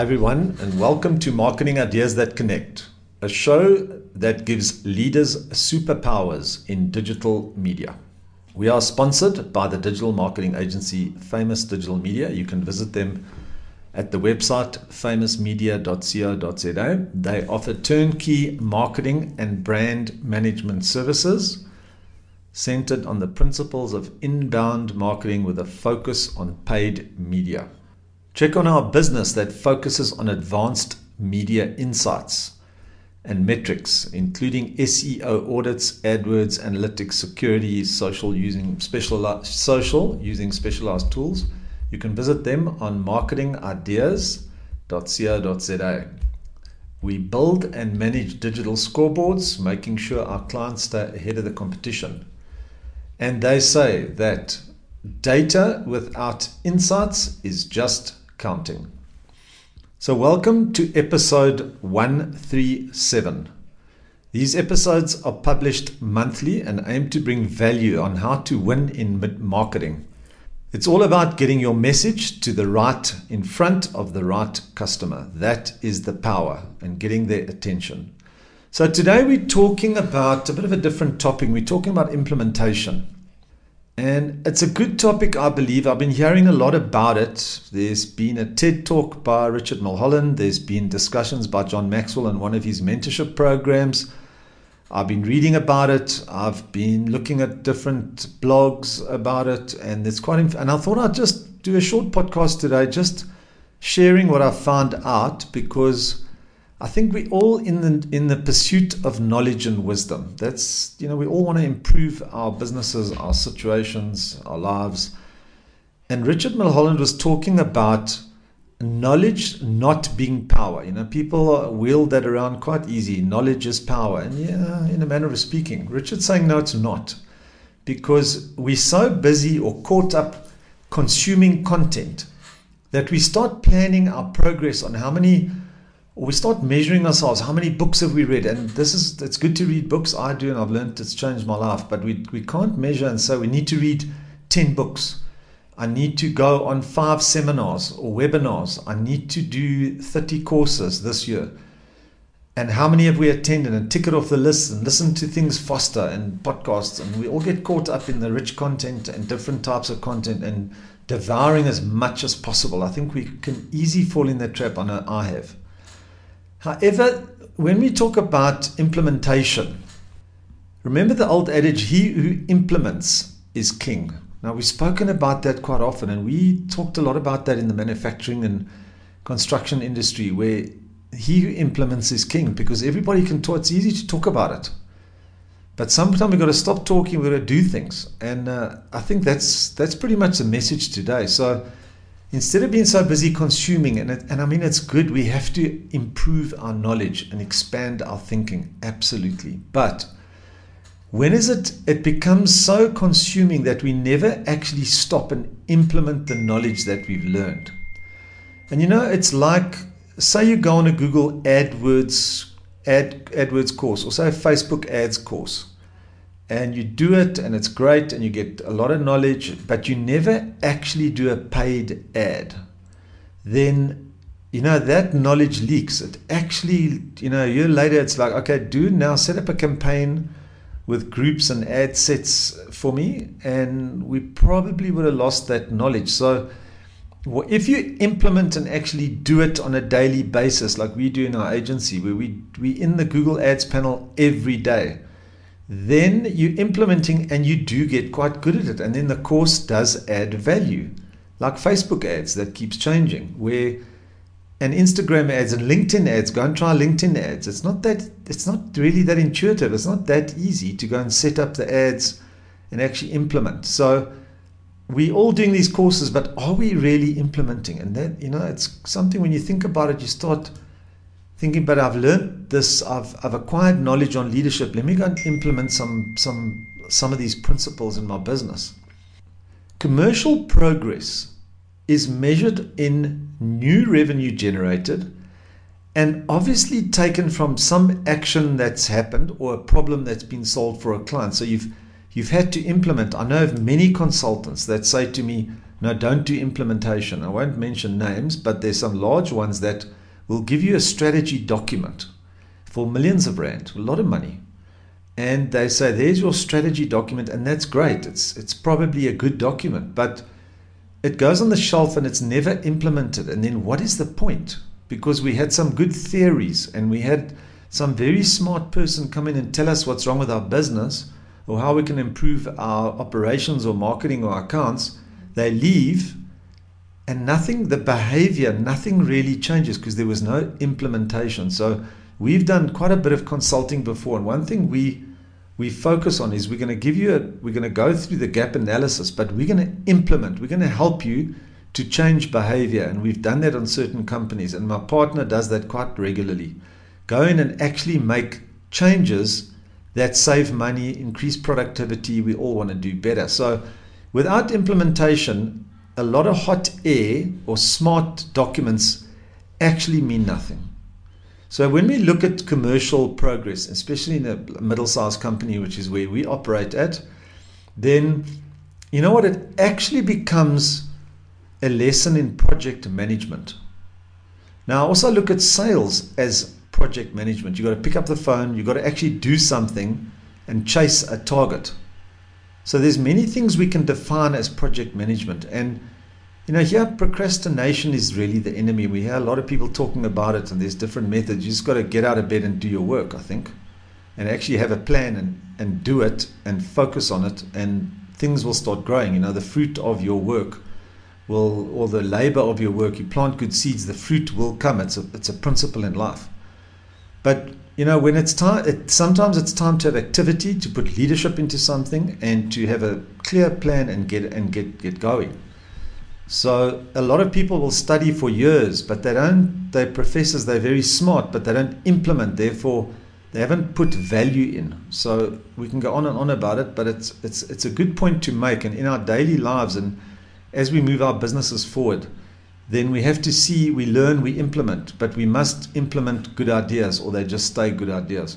Hi, everyone, and welcome to Marketing Ideas That Connect, a show that gives leaders superpowers in digital media. We are sponsored by the digital marketing agency Famous Digital Media. You can visit them at the website famousmedia.co.za. They offer turnkey marketing and brand management services centered on the principles of inbound marketing with a focus on paid media. Check on our business that focuses on advanced media insights and metrics, including SEO audits, AdWords, analytics, security, social using specialized social using specialized tools. You can visit them on marketingideas.co.za. We build and manage digital scoreboards, making sure our clients stay ahead of the competition. And they say that data without insights is just counting. So, welcome to episode 137. These episodes are published monthly and aim to bring value on how to win in marketing. It's all about getting your message to the right in front of the right customer. That is the power and getting their attention. So, today we're talking about a bit of a different topic. We're talking about implementation. And it's a good topic, I believe. I've been hearing a lot about it. There's been a TED talk by Richard Mulholland. There's been discussions by John Maxwell in one of his mentorship programs. I've been reading about it. I've been looking at different blogs about it, and it's quite. Inf- and I thought I'd just do a short podcast today, just sharing what I found out because I think we all in the in the pursuit of knowledge and wisdom. That's you know we all want to improve our businesses, our situations, our lives. And Richard Mulholland was talking about knowledge not being power. You know, people wield that around quite easy. Knowledge is power, and yeah, in a manner of speaking, Richard's saying no, it's not, because we're so busy or caught up consuming content that we start planning our progress on how many we start measuring ourselves. How many books have we read? And this is it's good to read books. I do, and I've learned it's changed my life. But we we can't measure and say we need to read ten books. I need to go on five seminars or webinars. I need to do thirty courses this year. And how many have we attended and tick it off the list and listen to things faster and podcasts? And we all get caught up in the rich content and different types of content and devouring as much as possible. I think we can easily fall in that trap. I know I have. However, when we talk about implementation, remember the old adage, he who implements is king. Now, we've spoken about that quite often, and we talked a lot about that in the manufacturing and construction industry, where he who implements is king because everybody can talk, it's easy to talk about it. But sometimes we've got to stop talking, we've got to do things. And uh, I think that's that's pretty much the message today. So instead of being so busy consuming, and, it, and I mean, it's good, we have to improve our knowledge and expand our thinking, absolutely. But when is it, it becomes so consuming that we never actually stop and implement the knowledge that we've learned? And you know, it's like, say you go on a Google AdWords, Ad, AdWords course, or say a Facebook ads course and you do it and it's great and you get a lot of knowledge, but you never actually do a paid ad, then you know that knowledge leaks. It actually, you know, a year later it's like, okay, do now set up a campaign with groups and ad sets for me, and we probably would have lost that knowledge. So if you implement and actually do it on a daily basis, like we do in our agency, where we we in the Google Ads panel every day then you're implementing and you do get quite good at it. And then the course does add value, like Facebook ads that keeps changing, where and Instagram ads and LinkedIn ads. Go and try LinkedIn ads. It's not that it's not really that intuitive. It's not that easy to go and set up the ads and actually implement. So we all doing these courses, but are we really implementing? And that you know, it's something when you think about it, you start thinking, but I've learned this, I've, I've acquired knowledge on leadership. Let me go and implement some, some, some of these principles in my business. Commercial progress is measured in new revenue generated and obviously taken from some action that's happened or a problem that's been solved for a client. So you've you've had to implement. I know of many consultants that say to me, no, don't do implementation. I won't mention names, but there's some large ones that will give you a strategy document for millions of rand, a lot of money. And they say, there's your strategy document, and that's great. It's, it's probably a good document, but it goes on the shelf and it's never implemented. And then what is the point? Because we had some good theories and we had some very smart person come in and tell us what's wrong with our business or how we can improve our operations or marketing or accounts. They leave and nothing, the behavior, nothing really changes because there was no implementation. So we've done quite a bit of consulting before. And one thing we we focus on is we're going to give you a we're going to go through the gap analysis but we're going to implement we're going to help you to change behavior and we've done that on certain companies and my partner does that quite regularly go in and actually make changes that save money increase productivity we all want to do better so without implementation a lot of hot air or smart documents actually mean nothing so when we look at commercial progress, especially in a middle-sized company, which is where we operate at, then you know what? It actually becomes a lesson in project management. Now, also look at sales as project management. You've got to pick up the phone, you've got to actually do something and chase a target. So there's many things we can define as project management. And you know, here procrastination is really the enemy. We hear a lot of people talking about it, and there's different methods. You just got to get out of bed and do your work, I think, and actually have a plan and, and do it and focus on it, and things will start growing. You know, the fruit of your work will, or the labor of your work, you plant good seeds, the fruit will come. It's a, it's a principle in life. But you know, when it's time, it, sometimes it's time to have activity, to put leadership into something, and to have a clear plan and get and get get going. So a lot of people will study for years, but they don't. They're professors. They're very smart, but they don't implement. Therefore, they haven't put value in. So we can go on and on about it, but it's it's it's a good point to make. And in our daily lives, and as we move our businesses forward, then we have to see, we learn, we implement. But we must implement good ideas, or they just stay good ideas.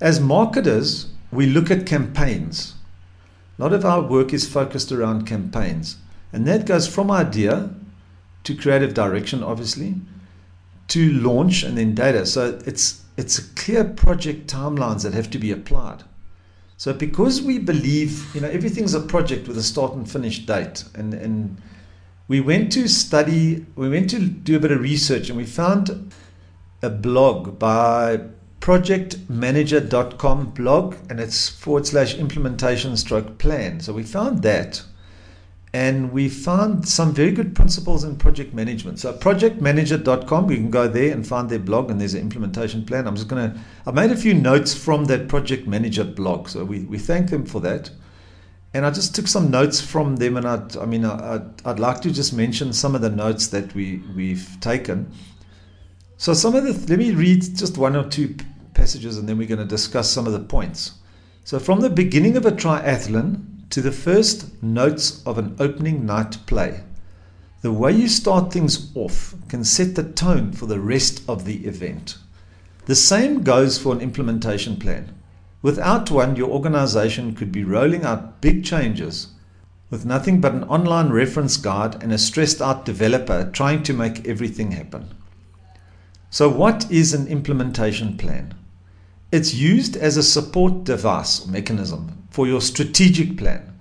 As marketers, we look at campaigns. A lot of our work is focused around campaigns. And that goes from idea to creative direction, obviously, to launch and then data. So it's it's a clear project timelines that have to be applied. So because we believe, you know, everything's a project with a start and finish date. And and we went to study, we went to do a bit of research and we found a blog by projectmanager.com blog and it's forward slash implementation stroke plan. So we found that and we found some very good principles in project management. So projectmanager.com, you can go there and find their blog and there's an implementation plan. I'm just going to, I made a few notes from that project manager blog. So we, we thank them for that. And I just took some notes from them and I'd, I mean, I'd, I'd like to just mention some of the notes that we, we've taken. So some of the, let me read just one or two passages and then we're going to discuss some of the points. So from the beginning of a triathlon, to the first notes of an opening night play. The way you start things off can set the tone for the rest of the event. The same goes for an implementation plan. Without one, your organization could be rolling out big changes with nothing but an online reference guide and a stressed out developer trying to make everything happen. So, what is an implementation plan? It's used as a support device or mechanism for your strategic plan.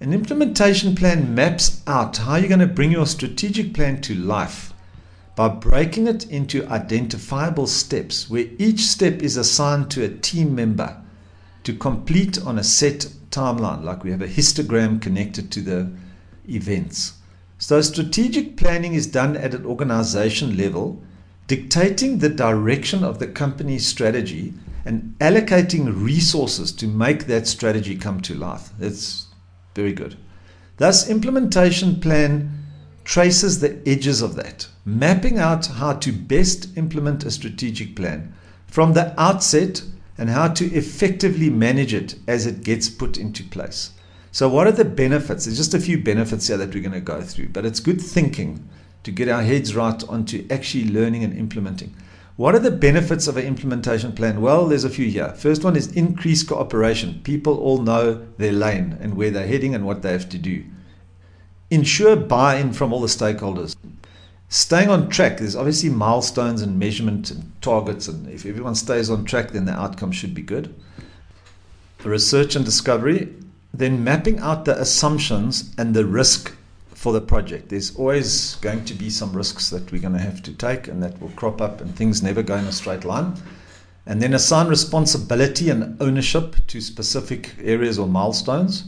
An implementation plan maps out how you're going to bring your strategic plan to life by breaking it into identifiable steps where each step is assigned to a team member to complete on a set timeline, like we have a histogram connected to the events. So, strategic planning is done at an organization level, dictating the direction of the company's strategy and allocating resources to make that strategy come to life. It's very good. Thus, implementation plan traces the edges of that, mapping out how to best implement a strategic plan from the outset and how to effectively manage it as it gets put into place. So, what are the benefits? There's just a few benefits here that we're going to go through, but it's good thinking to get our heads right onto actually learning and implementing. What are the benefits of an implementation plan? Well, there's a few here. First one is increased cooperation. People all know their lane and where they're heading and what they have to do. Ensure buy in from all the stakeholders. Staying on track, there's obviously milestones and measurement and targets, and if everyone stays on track, then the outcome should be good. Research and discovery, then mapping out the assumptions and the risk for the project. There's always going to be some risks that we're going to have to take and that will crop up, and things never go in a straight line. And then assign responsibility and ownership to specific areas or milestones.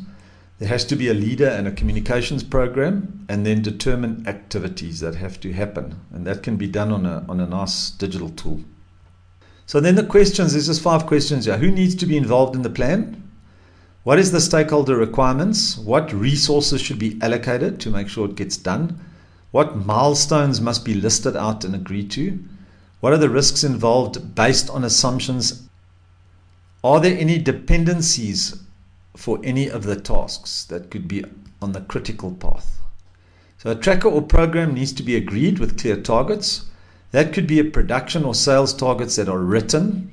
There has to be a leader and a communications program, and then determine activities that have to happen. And that can be done on a, on a nice digital tool. So then the questions, there's just five questions here. Who needs to be involved in the plan? What is the stakeholder requirements? What resources should be allocated to make sure it gets done? What milestones must be listed out and agreed to? What are the risks involved based on assumptions? Are there any dependencies for any of the tasks that could be on the critical path? So, a tracker or program needs to be agreed with clear targets. That could be a production or sales targets that are written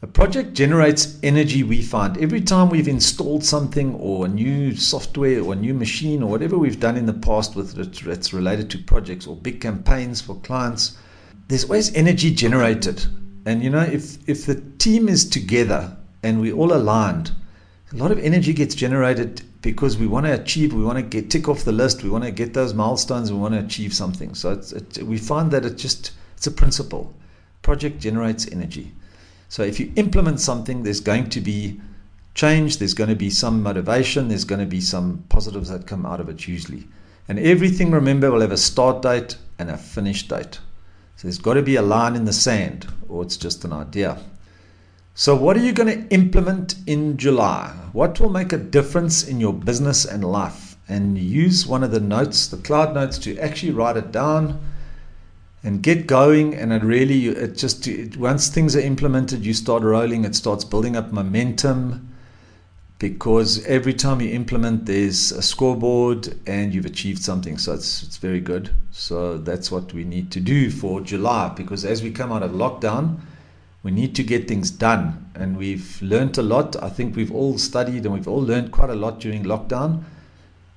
a project generates energy, we find. Every time we've installed something or a new software or a new machine or whatever we've done in the past with that's related to projects or big campaigns for clients, there's always energy generated. And you know, if, if the team is together and we're all aligned, a lot of energy gets generated because we want to achieve, we want to get tick off the list, we want to get those milestones, we want to achieve something. So it, we find that it just it's a principle. Project generates energy. So if you implement something, there's going to be change, there's going to be some motivation, there's going to be some positives that come out of it usually. And everything, remember, will have a start date and a finish date. So there's got to be a line in the sand, or it's just an idea. So, what are you going to implement in July? What will make a difference in your business and life? And use one of the notes, the cloud notes, to actually write it down and get going. And it really, it just it, once things are implemented, you start rolling. It starts building up momentum because every time you implement, there's a scoreboard and you've achieved something. So it's it's very good. So that's what we need to do for July because as we come out of lockdown. We need to get things done, and we've learned a lot. I think we've all studied and we've all learned quite a lot during lockdown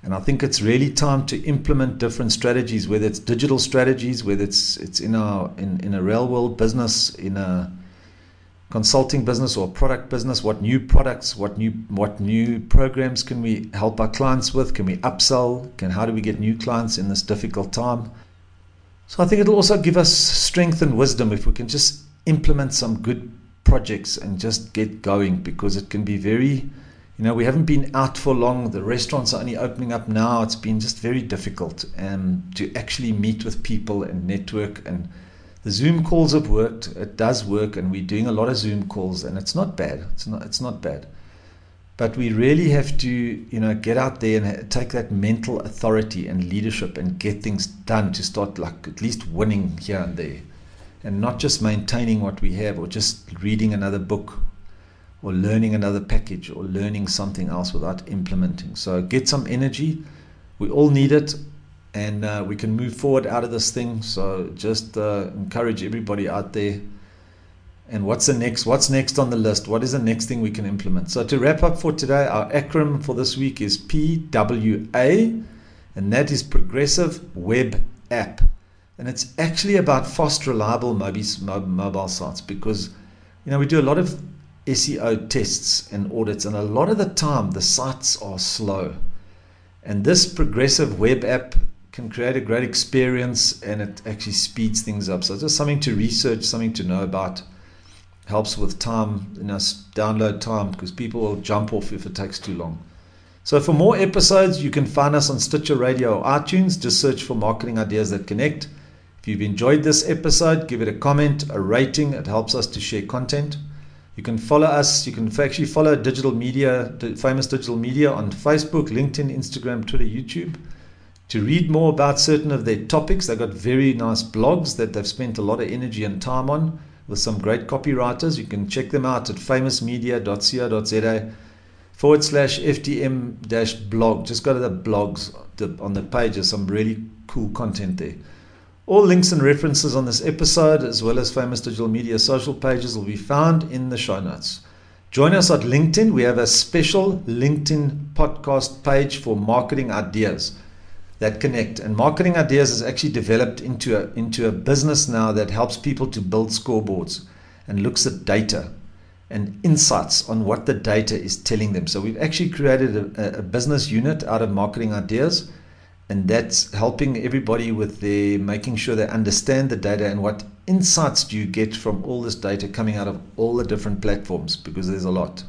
and I think it's really time to implement different strategies, whether it's digital strategies, whether it's it's in our in, in a real world business, in a consulting business or product business, what new products, what new what new programs can we help our clients with? Can we upsell? Can how do we get new clients in this difficult time? So I think it'll also give us strength and wisdom if we can just implement some good projects and just get going because it can be very you know, we haven't been out for long. The restaurants are only opening up now. It's been just very difficult um, to actually meet with people and network. And the Zoom calls have worked. It does work, and we're doing a lot of Zoom calls, and it's not bad. It's not. It's not bad. But we really have to, you know, get out there and take that mental authority and leadership and get things done to start, like at least winning here and there, and not just maintaining what we have or just reading another book or learning another package or learning something else without implementing. So get some energy. We all need it and uh, we can move forward out of this thing. So just uh, encourage everybody out there. And what's the next? What's next on the list? What is the next thing we can implement? So to wrap up for today, our acronym for this week is PWA, and that is Progressive Web App. And it's actually about fast, reliable mobile sites because you know we do a lot of SEO tests and audits, and a lot of the time the sites are slow. And this progressive web app can create a great experience and it actually speeds things up. So, just something to research, something to know about. Helps with time, you know, download time because people will jump off if it takes too long. So, for more episodes, you can find us on Stitcher Radio or iTunes. Just search for Marketing Ideas That Connect. If you've enjoyed this episode, give it a comment, a rating. It helps us to share content. You can follow us. You can actually follow digital media, famous digital media on Facebook, LinkedIn, Instagram, Twitter, YouTube. To read more about certain of their topics, they've got very nice blogs that they've spent a lot of energy and time on with some great copywriters. You can check them out at famousmedia.co.za forward slash FDM dash blog. Just go to the blogs on the page. There's some really cool content there. All links and references on this episode, as well as famous digital media social pages, will be found in the show notes. Join us at LinkedIn. We have a special LinkedIn podcast page for marketing ideas. that connect. And Marketing Ideas has actually developed into a, into a business now that helps people to build scoreboards and looks at data and insights on what the data is telling them. So we've actually created a, a business unit out of Marketing Ideas and that's helping everybody with their making sure they understand the data and what insights do you get from all this data coming out of all the different platforms because there's a lot.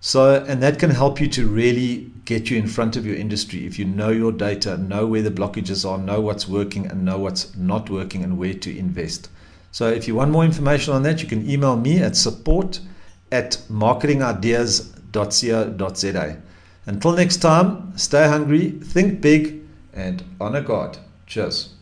So and that can help you to really get you in front of your industry. If you know your data know where the blockages are know what's working and know what's not working and where to invest. So if you want more information on that you can email me at support at marketingideas.co.za until next time, stay hungry, think big, and honor God. Cheers.